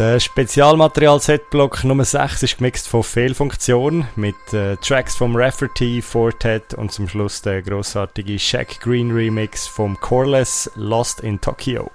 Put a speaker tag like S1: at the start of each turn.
S1: Der Spezialmaterial-Setblock Nummer 6 ist gemixt von Fehlfunktion mit äh, Tracks vom Rafferty, Fortet und zum Schluss der großartige Shaq Green Remix vom Coreless Lost in Tokyo.